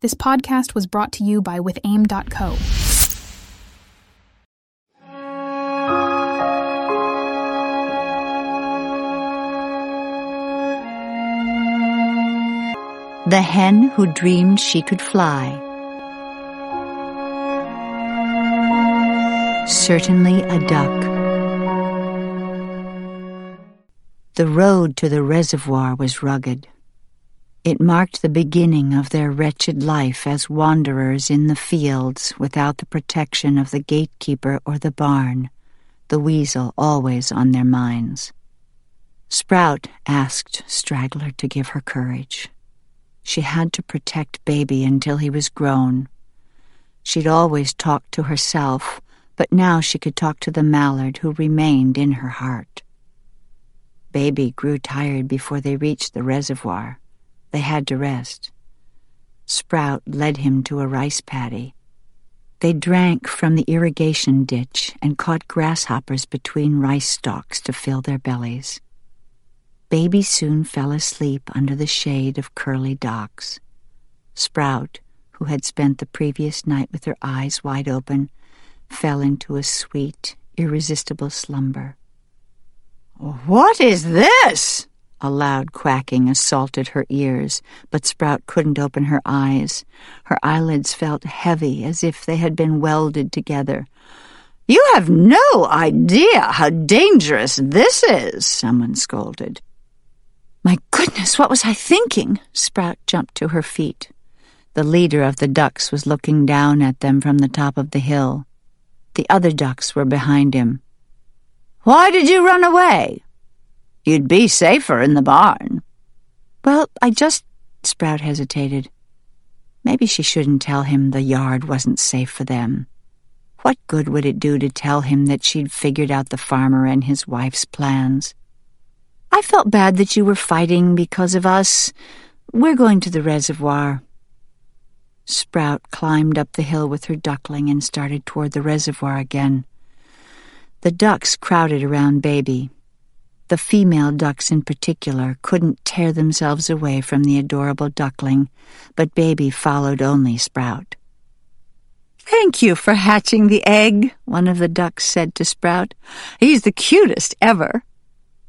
This podcast was brought to you by WithAim.co. The Hen Who Dreamed She Could Fly. Certainly a duck. The road to the reservoir was rugged. It marked the beginning of their wretched life as wanderers in the fields without the protection of the gatekeeper or the barn, the weasel always on their minds. Sprout asked Straggler to give her courage. She had to protect Baby until he was grown. She'd always talked to herself, but now she could talk to the mallard who remained in her heart. Baby grew tired before they reached the reservoir. They had to rest. Sprout led him to a rice paddy. They drank from the irrigation ditch and caught grasshoppers between rice stalks to fill their bellies. Baby soon fell asleep under the shade of curly docks. Sprout, who had spent the previous night with her eyes wide open, fell into a sweet, irresistible slumber. What is this? A loud quacking assaulted her ears, but Sprout couldn't open her eyes. Her eyelids felt heavy as if they had been welded together. You have no idea how dangerous this is, someone scolded. My goodness, what was I thinking? Sprout jumped to her feet. The leader of the ducks was looking down at them from the top of the hill. The other ducks were behind him. Why did you run away? You'd be safer in the barn. Well, I just. Sprout hesitated. Maybe she shouldn't tell him the yard wasn't safe for them. What good would it do to tell him that she'd figured out the farmer and his wife's plans? I felt bad that you were fighting because of us. We're going to the reservoir. Sprout climbed up the hill with her duckling and started toward the reservoir again. The ducks crowded around Baby. The female ducks in particular couldn't tear themselves away from the adorable duckling, but Baby followed only Sprout. Thank you for hatching the egg, one of the ducks said to Sprout. He's the cutest ever.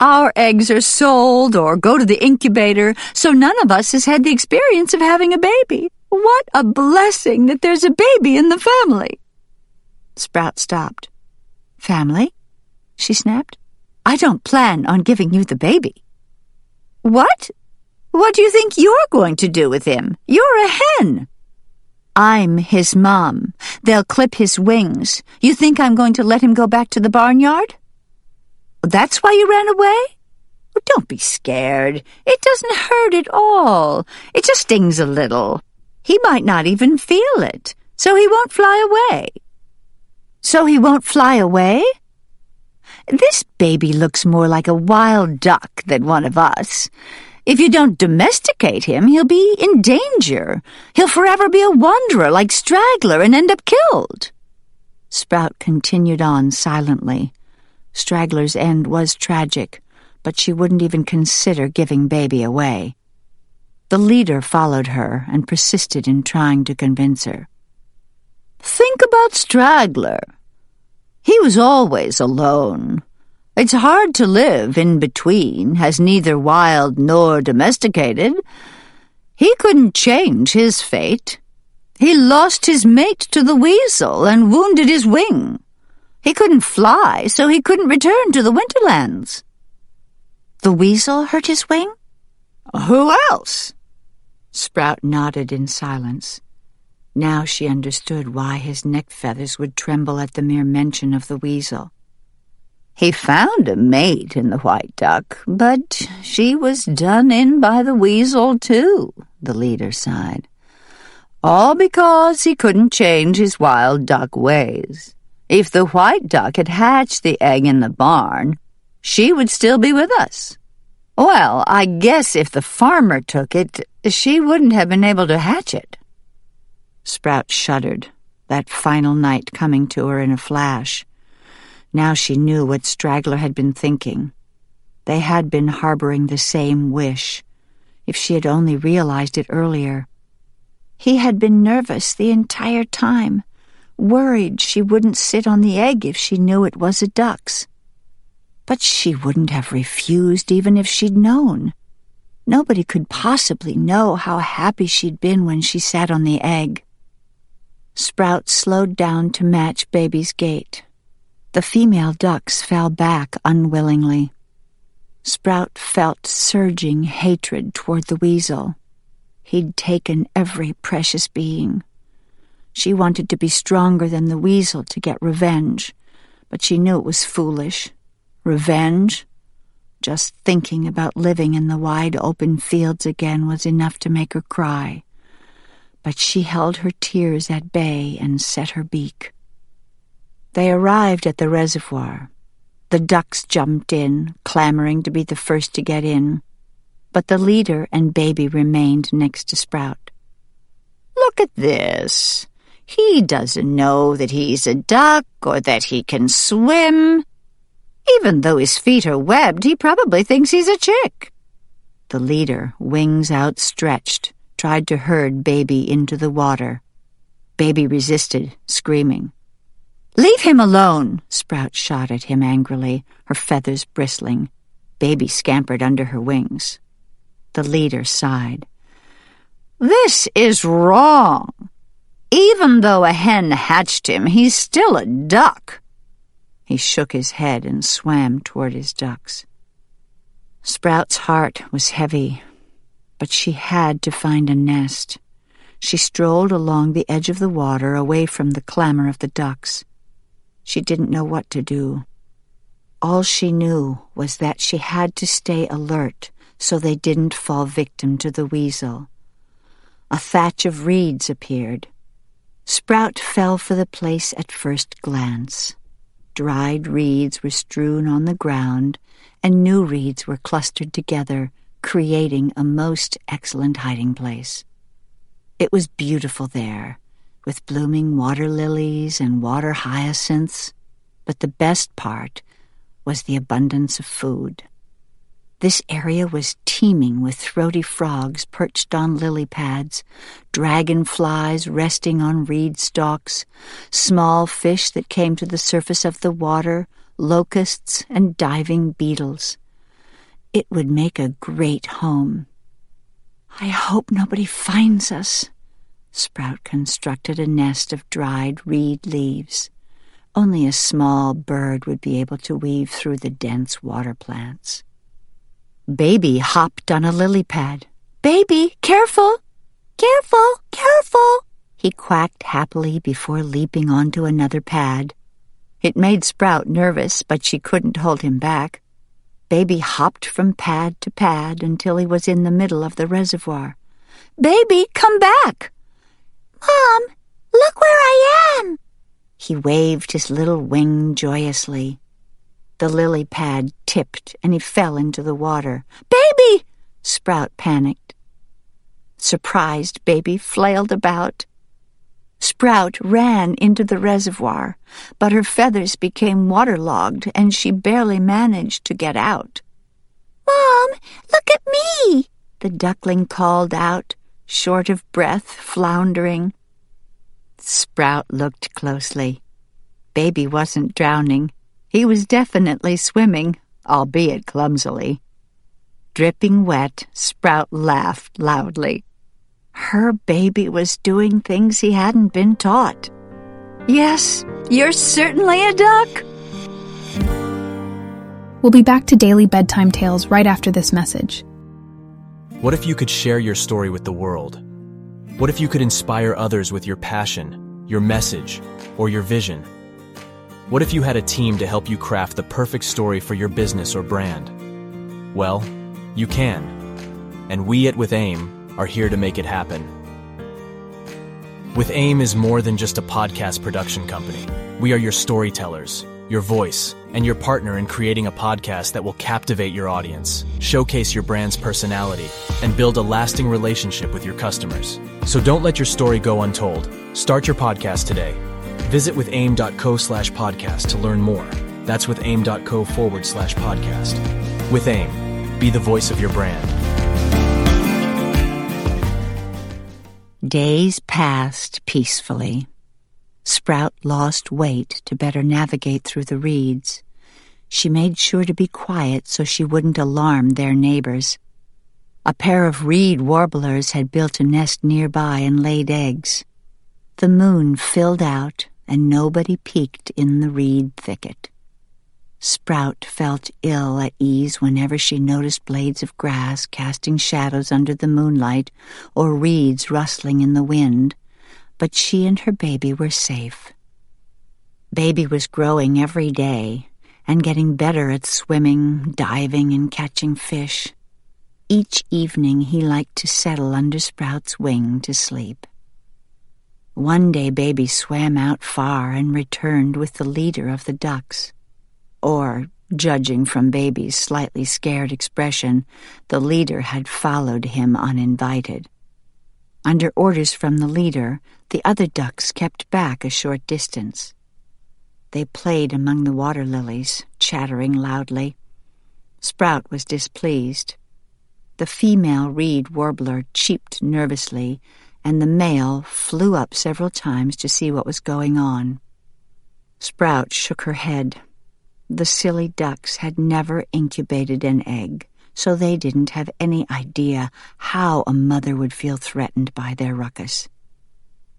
Our eggs are sold or go to the incubator, so none of us has had the experience of having a baby. What a blessing that there's a baby in the family. Sprout stopped. Family? She snapped. I don't plan on giving you the baby. What? What do you think you're going to do with him? You're a hen. I'm his mom. They'll clip his wings. You think I'm going to let him go back to the barnyard? That's why you ran away? Oh, don't be scared. It doesn't hurt at all. It just stings a little. He might not even feel it, so he won't fly away. So he won't fly away? This baby looks more like a wild duck than one of us. If you don't domesticate him, he'll be in danger. He'll forever be a wanderer like Straggler and end up killed. Sprout continued on silently. Straggler's end was tragic, but she wouldn't even consider giving Baby away. The leader followed her and persisted in trying to convince her. Think about Straggler. He was always alone. It's hard to live in between, as neither wild nor domesticated. He couldn't change his fate. He lost his mate to the weasel and wounded his wing. He couldn't fly, so he couldn't return to the Winterlands. The weasel hurt his wing? Who else? Sprout nodded in silence. Now she understood why his neck feathers would tremble at the mere mention of the weasel. He found a mate in the white duck, but she was done in by the weasel, too, the leader sighed. All because he couldn't change his wild duck ways. If the white duck had hatched the egg in the barn, she would still be with us. Well, I guess if the farmer took it, she wouldn't have been able to hatch it. Sprout shuddered, that final night coming to her in a flash. Now she knew what Straggler had been thinking. They had been harboring the same wish. If she had only realized it earlier. He had been nervous the entire time, worried she wouldn't sit on the egg if she knew it was a duck's. But she wouldn't have refused even if she'd known. Nobody could possibly know how happy she'd been when she sat on the egg. Sprout slowed down to match Baby's gait. The female ducks fell back unwillingly. Sprout felt surging hatred toward the weasel. He'd taken every precious being. She wanted to be stronger than the weasel to get revenge, but she knew it was foolish. Revenge? Just thinking about living in the wide open fields again was enough to make her cry. But she held her tears at bay and set her beak. They arrived at the reservoir. The ducks jumped in, clamoring to be the first to get in. But the leader and baby remained next to Sprout. Look at this. He doesn't know that he's a duck or that he can swim. Even though his feet are webbed, he probably thinks he's a chick. The leader, wings outstretched, tried to herd Baby into the water. Baby resisted, screaming. Leave him alone, Sprout shot at him angrily, her feathers bristling. Baby scampered under her wings. The leader sighed. This is wrong. Even though a hen hatched him, he's still a duck. He shook his head and swam toward his ducks. Sprout's heart was heavy, but she had to find a nest. She strolled along the edge of the water away from the clamor of the ducks. She didn't know what to do. All she knew was that she had to stay alert so they didn't fall victim to the weasel. A thatch of reeds appeared. Sprout fell for the place at first glance. Dried reeds were strewn on the ground, and new reeds were clustered together, creating a most excellent hiding place. It was beautiful there, with blooming water lilies and water hyacinths, but the best part was the abundance of food. This area was teeming with throaty frogs perched on lily pads, dragonflies resting on reed stalks, small fish that came to the surface of the water, locusts, and diving beetles. It would make a great home. I hope nobody finds us. Sprout constructed a nest of dried reed leaves. Only a small bird would be able to weave through the dense water plants. Baby hopped on a lily pad. Baby, careful! Careful, careful! He quacked happily before leaping onto another pad. It made Sprout nervous, but she couldn't hold him back. Baby hopped from pad to pad until he was in the middle of the reservoir. Baby, come back! Mom, look where I am! He waved his little wing joyously. The lily pad tipped and he fell into the water. Baby! Sprout panicked. Surprised, Baby flailed about. Sprout ran into the reservoir, but her feathers became waterlogged and she barely managed to get out. Mom, look at me! The duckling called out, short of breath, floundering. Sprout looked closely. Baby wasn't drowning. He was definitely swimming, albeit clumsily. Dripping wet, Sprout laughed loudly. Her baby was doing things he hadn't been taught. Yes, you're certainly a duck. We'll be back to daily bedtime tales right after this message. What if you could share your story with the world? What if you could inspire others with your passion, your message, or your vision? What if you had a team to help you craft the perfect story for your business or brand? Well, you can. And we at With AIM are here to make it happen. With AIM is more than just a podcast production company. We are your storytellers, your voice, and your partner in creating a podcast that will captivate your audience, showcase your brand's personality, and build a lasting relationship with your customers. So don't let your story go untold. Start your podcast today Visit withaim.co slash podcast to learn more. That's with aim.co forward slash podcast. With AIM, be the voice of your brand. Days passed peacefully. Sprout lost weight to better navigate through the reeds. She made sure to be quiet so she wouldn't alarm their neighbors. A pair of reed warblers had built a nest nearby and laid eggs. The moon filled out, and nobody peeked in the reed thicket. Sprout felt ill at ease whenever she noticed blades of grass casting shadows under the moonlight or reeds rustling in the wind, but she and her baby were safe. Baby was growing every day and getting better at swimming, diving, and catching fish. Each evening he liked to settle under Sprout's wing to sleep. One day Baby swam out far and returned with the leader of the ducks. Or, judging from Baby's slightly scared expression, the leader had followed him uninvited. Under orders from the leader, the other ducks kept back a short distance. They played among the water lilies, chattering loudly. Sprout was displeased. The female reed warbler cheeped nervously, and the male flew up several times to see what was going on. Sprout shook her head. The silly ducks had never incubated an egg, so they didn't have any idea how a mother would feel threatened by their ruckus.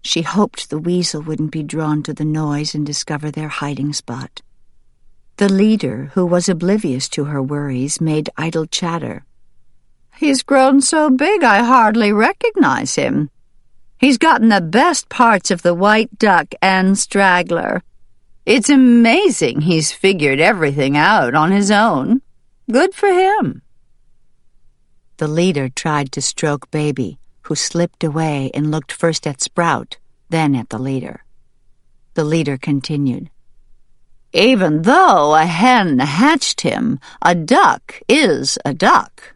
She hoped the weasel wouldn't be drawn to the noise and discover their hiding spot. The leader, who was oblivious to her worries, made idle chatter. He's grown so big I hardly recognize him. He's gotten the best parts of the white duck and straggler. It's amazing he's figured everything out on his own. Good for him. The leader tried to stroke Baby, who slipped away and looked first at Sprout, then at the leader. The leader continued. Even though a hen hatched him, a duck is a duck.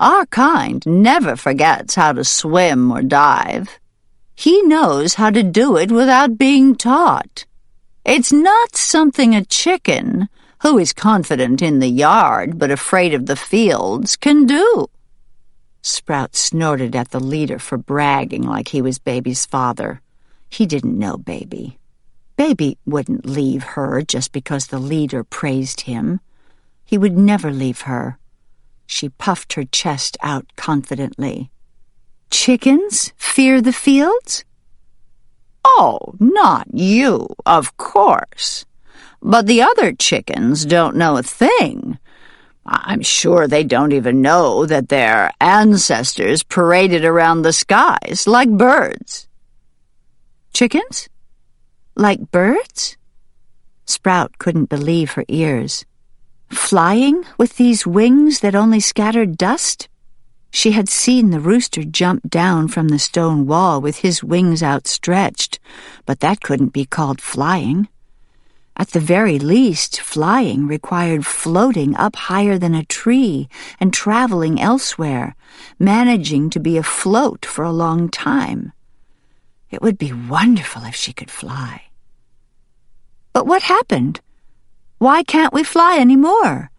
Our kind never forgets how to swim or dive. He knows how to do it without being taught. It's not something a chicken, who is confident in the yard but afraid of the fields, can do. Sprout snorted at the leader for bragging like he was Baby's father. He didn't know Baby. Baby wouldn't leave her just because the leader praised him. He would never leave her. She puffed her chest out confidently. Chickens fear the fields? Oh, not you, of course. But the other chickens don't know a thing. I'm sure they don't even know that their ancestors paraded around the skies like birds. Chickens? Like birds? Sprout couldn't believe her ears. Flying with these wings that only scattered dust? She had seen the rooster jump down from the stone wall with his wings outstretched, but that couldn't be called flying. At the very least, flying required floating up higher than a tree and traveling elsewhere, managing to be afloat for a long time. It would be wonderful if she could fly. But what happened? Why can't we fly any more?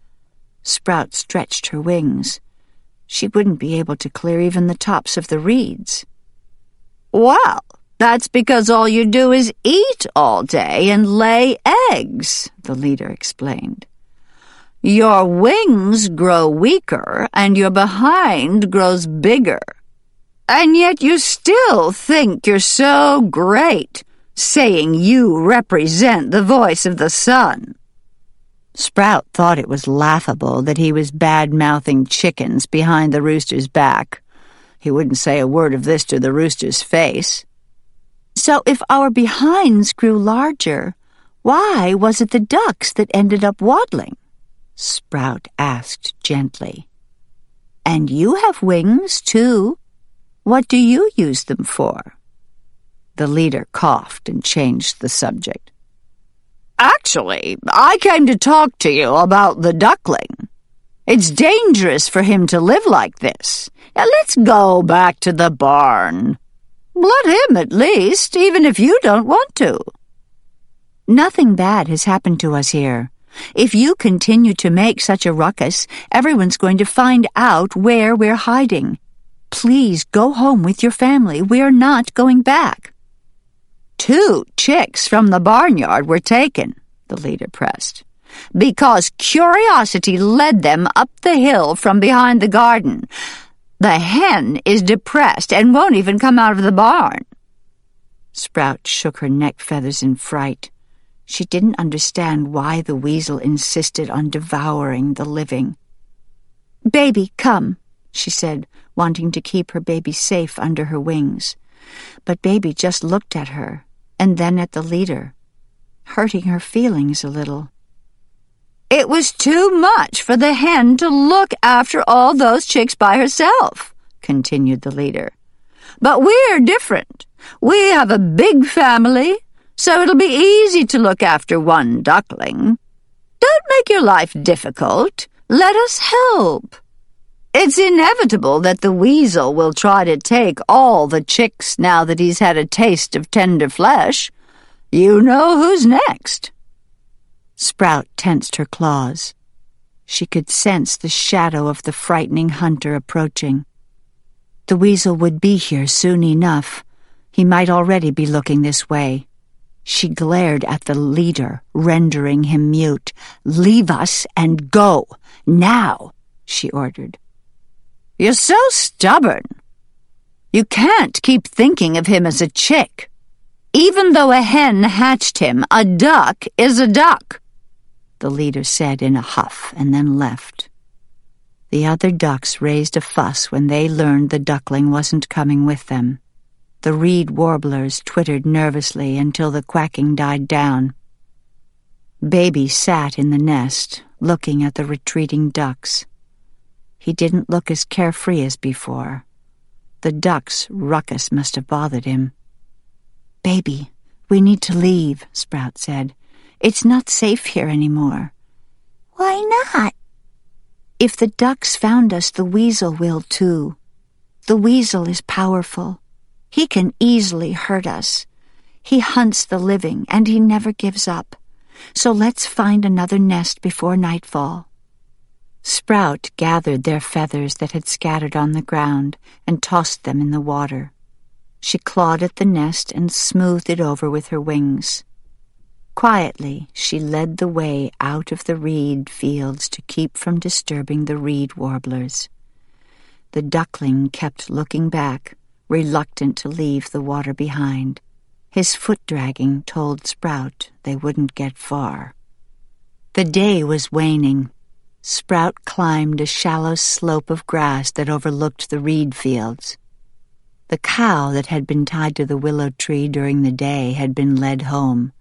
Sprout stretched her wings. She wouldn't be able to clear even the tops of the reeds. Well, that's because all you do is eat all day and lay eggs, the leader explained. Your wings grow weaker and your behind grows bigger. And yet you still think you're so great, saying you represent the voice of the sun. Sprout thought it was laughable that he was bad-mouthing chickens behind the rooster's back. He wouldn't say a word of this to the rooster's face. So if our behinds grew larger, why was it the ducks that ended up waddling? Sprout asked gently. And you have wings, too. What do you use them for? The leader coughed and changed the subject. Actually, I came to talk to you about the duckling. It's dangerous for him to live like this. Now let's go back to the barn. Let him, at least, even if you don't want to. Nothing bad has happened to us here. If you continue to make such a ruckus, everyone's going to find out where we're hiding. Please go home with your family. We're not going back. Two chicks from the barnyard were taken, the leader pressed, because curiosity led them up the hill from behind the garden. The hen is depressed and won't even come out of the barn. Sprout shook her neck feathers in fright. She didn't understand why the weasel insisted on devouring the living. Baby, come, she said, wanting to keep her baby safe under her wings. But Baby just looked at her, and then at the leader, hurting her feelings a little. It was too much for the hen to look after all those chicks by herself, continued the leader. But we're different. We have a big family, so it'll be easy to look after one duckling. Don't make your life difficult. Let us help. It's inevitable that the weasel will try to take all the chicks now that he's had a taste of tender flesh. You know who's next. Sprout tensed her claws. She could sense the shadow of the frightening hunter approaching. The weasel would be here soon enough. He might already be looking this way. She glared at the leader, rendering him mute. Leave us and go. Now, she ordered. You're so stubborn. You can't keep thinking of him as a chick. Even though a hen hatched him, a duck is a duck, the leader said in a huff and then left. The other ducks raised a fuss when they learned the duckling wasn't coming with them. The reed warblers twittered nervously until the quacking died down. Baby sat in the nest, looking at the retreating ducks. He didn't look as carefree as before. The duck's ruckus must have bothered him. Baby, we need to leave, Sprout said. It's not safe here anymore. Why not? If the ducks found us, the weasel will too. The weasel is powerful. He can easily hurt us. He hunts the living, and he never gives up. So let's find another nest before nightfall. Sprout gathered their feathers that had scattered on the ground and tossed them in the water. She clawed at the nest and smoothed it over with her wings. Quietly, she led the way out of the reed fields to keep from disturbing the reed warblers. The duckling kept looking back, reluctant to leave the water behind. His foot dragging told Sprout they wouldn't get far. The day was waning. Sprout climbed a shallow slope of grass that overlooked the reed fields. The cow that had been tied to the willow tree during the day had been led home.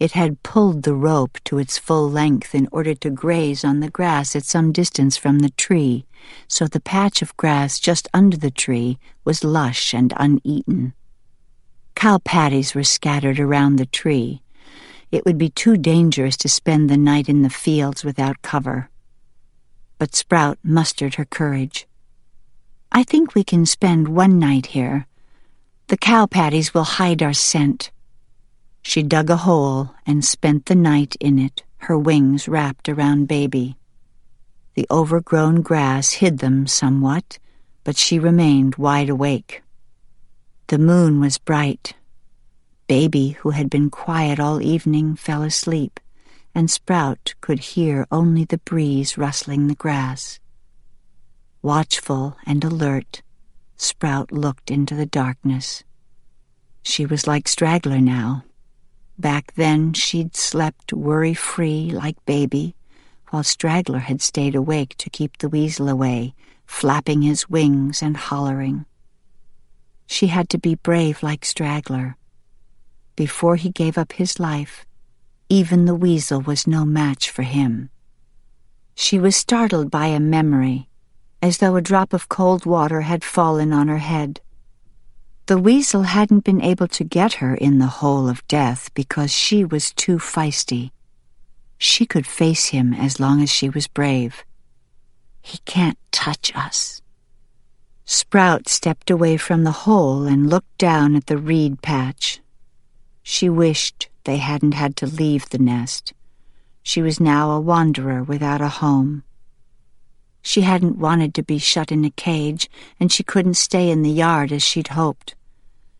It had pulled the rope to its full length in order to graze on the grass at some distance from the tree, so the patch of grass just under the tree was lush and uneaten. Cow patties were scattered around the tree. It would be too dangerous to spend the night in the fields without cover but Sprout mustered her courage. I think we can spend one night here. The cow patties will hide our scent. She dug a hole and spent the night in it, her wings wrapped around Baby. The overgrown grass hid them somewhat, but she remained wide awake. The moon was bright. Baby, who had been quiet all evening, fell asleep and Sprout could hear only the breeze rustling the grass. Watchful and alert, Sprout looked into the darkness. She was like Straggler now. Back then she'd slept worry-free like baby, while Straggler had stayed awake to keep the weasel away, flapping his wings and hollering. She had to be brave like Straggler. Before he gave up his life, even the weasel was no match for him. She was startled by a memory, as though a drop of cold water had fallen on her head. The weasel hadn't been able to get her in the hole of death because she was too feisty. She could face him as long as she was brave. He can't touch us. Sprout stepped away from the hole and looked down at the reed patch. She wished they hadn't had to leave the nest. She was now a wanderer without a home. She hadn't wanted to be shut in a cage, and she couldn't stay in the yard as she'd hoped.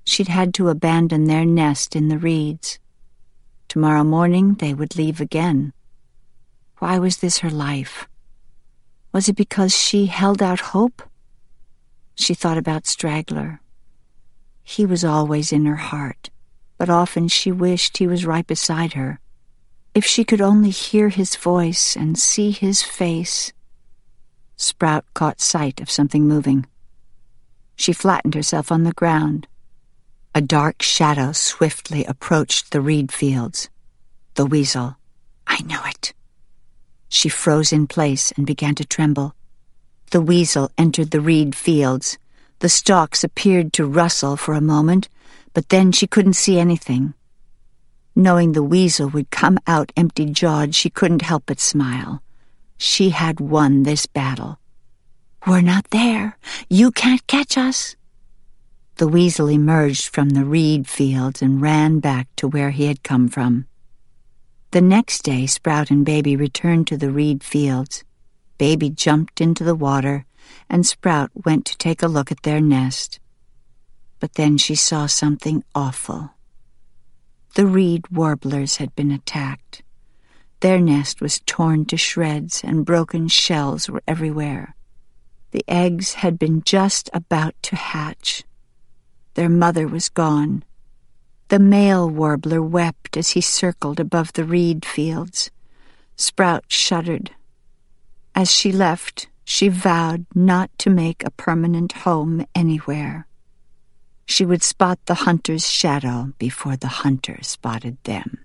She'd had to abandon their nest in the reeds. Tomorrow morning they would leave again. Why was this her life? Was it because she held out hope? She thought about Straggler. He was always in her heart, but often she wished he was right beside her. If she could only hear his voice and see his face. Sprout caught sight of something moving. She flattened herself on the ground. A dark shadow swiftly approached the reed fields. The weasel. I know it. She froze in place and began to tremble. The weasel entered the reed fields. The stalks appeared to rustle for a moment, but then she couldn't see anything. Knowing the weasel would come out empty jawed, she couldn't help but smile. She had won this battle. We're not there. You can't catch us. The weasel emerged from the reed fields and ran back to where he had come from. The next day, Sprout and Baby returned to the reed fields. Baby jumped into the water, and Sprout went to take a look at their nest. But then she saw something awful. The reed warblers had been attacked. Their nest was torn to shreds, and broken shells were everywhere. The eggs had been just about to hatch. Their mother was gone. The male warbler wept as he circled above the reed fields. Sprout shuddered. As she left, she vowed not to make a permanent home anywhere. She would spot the hunter's shadow before the hunter spotted them.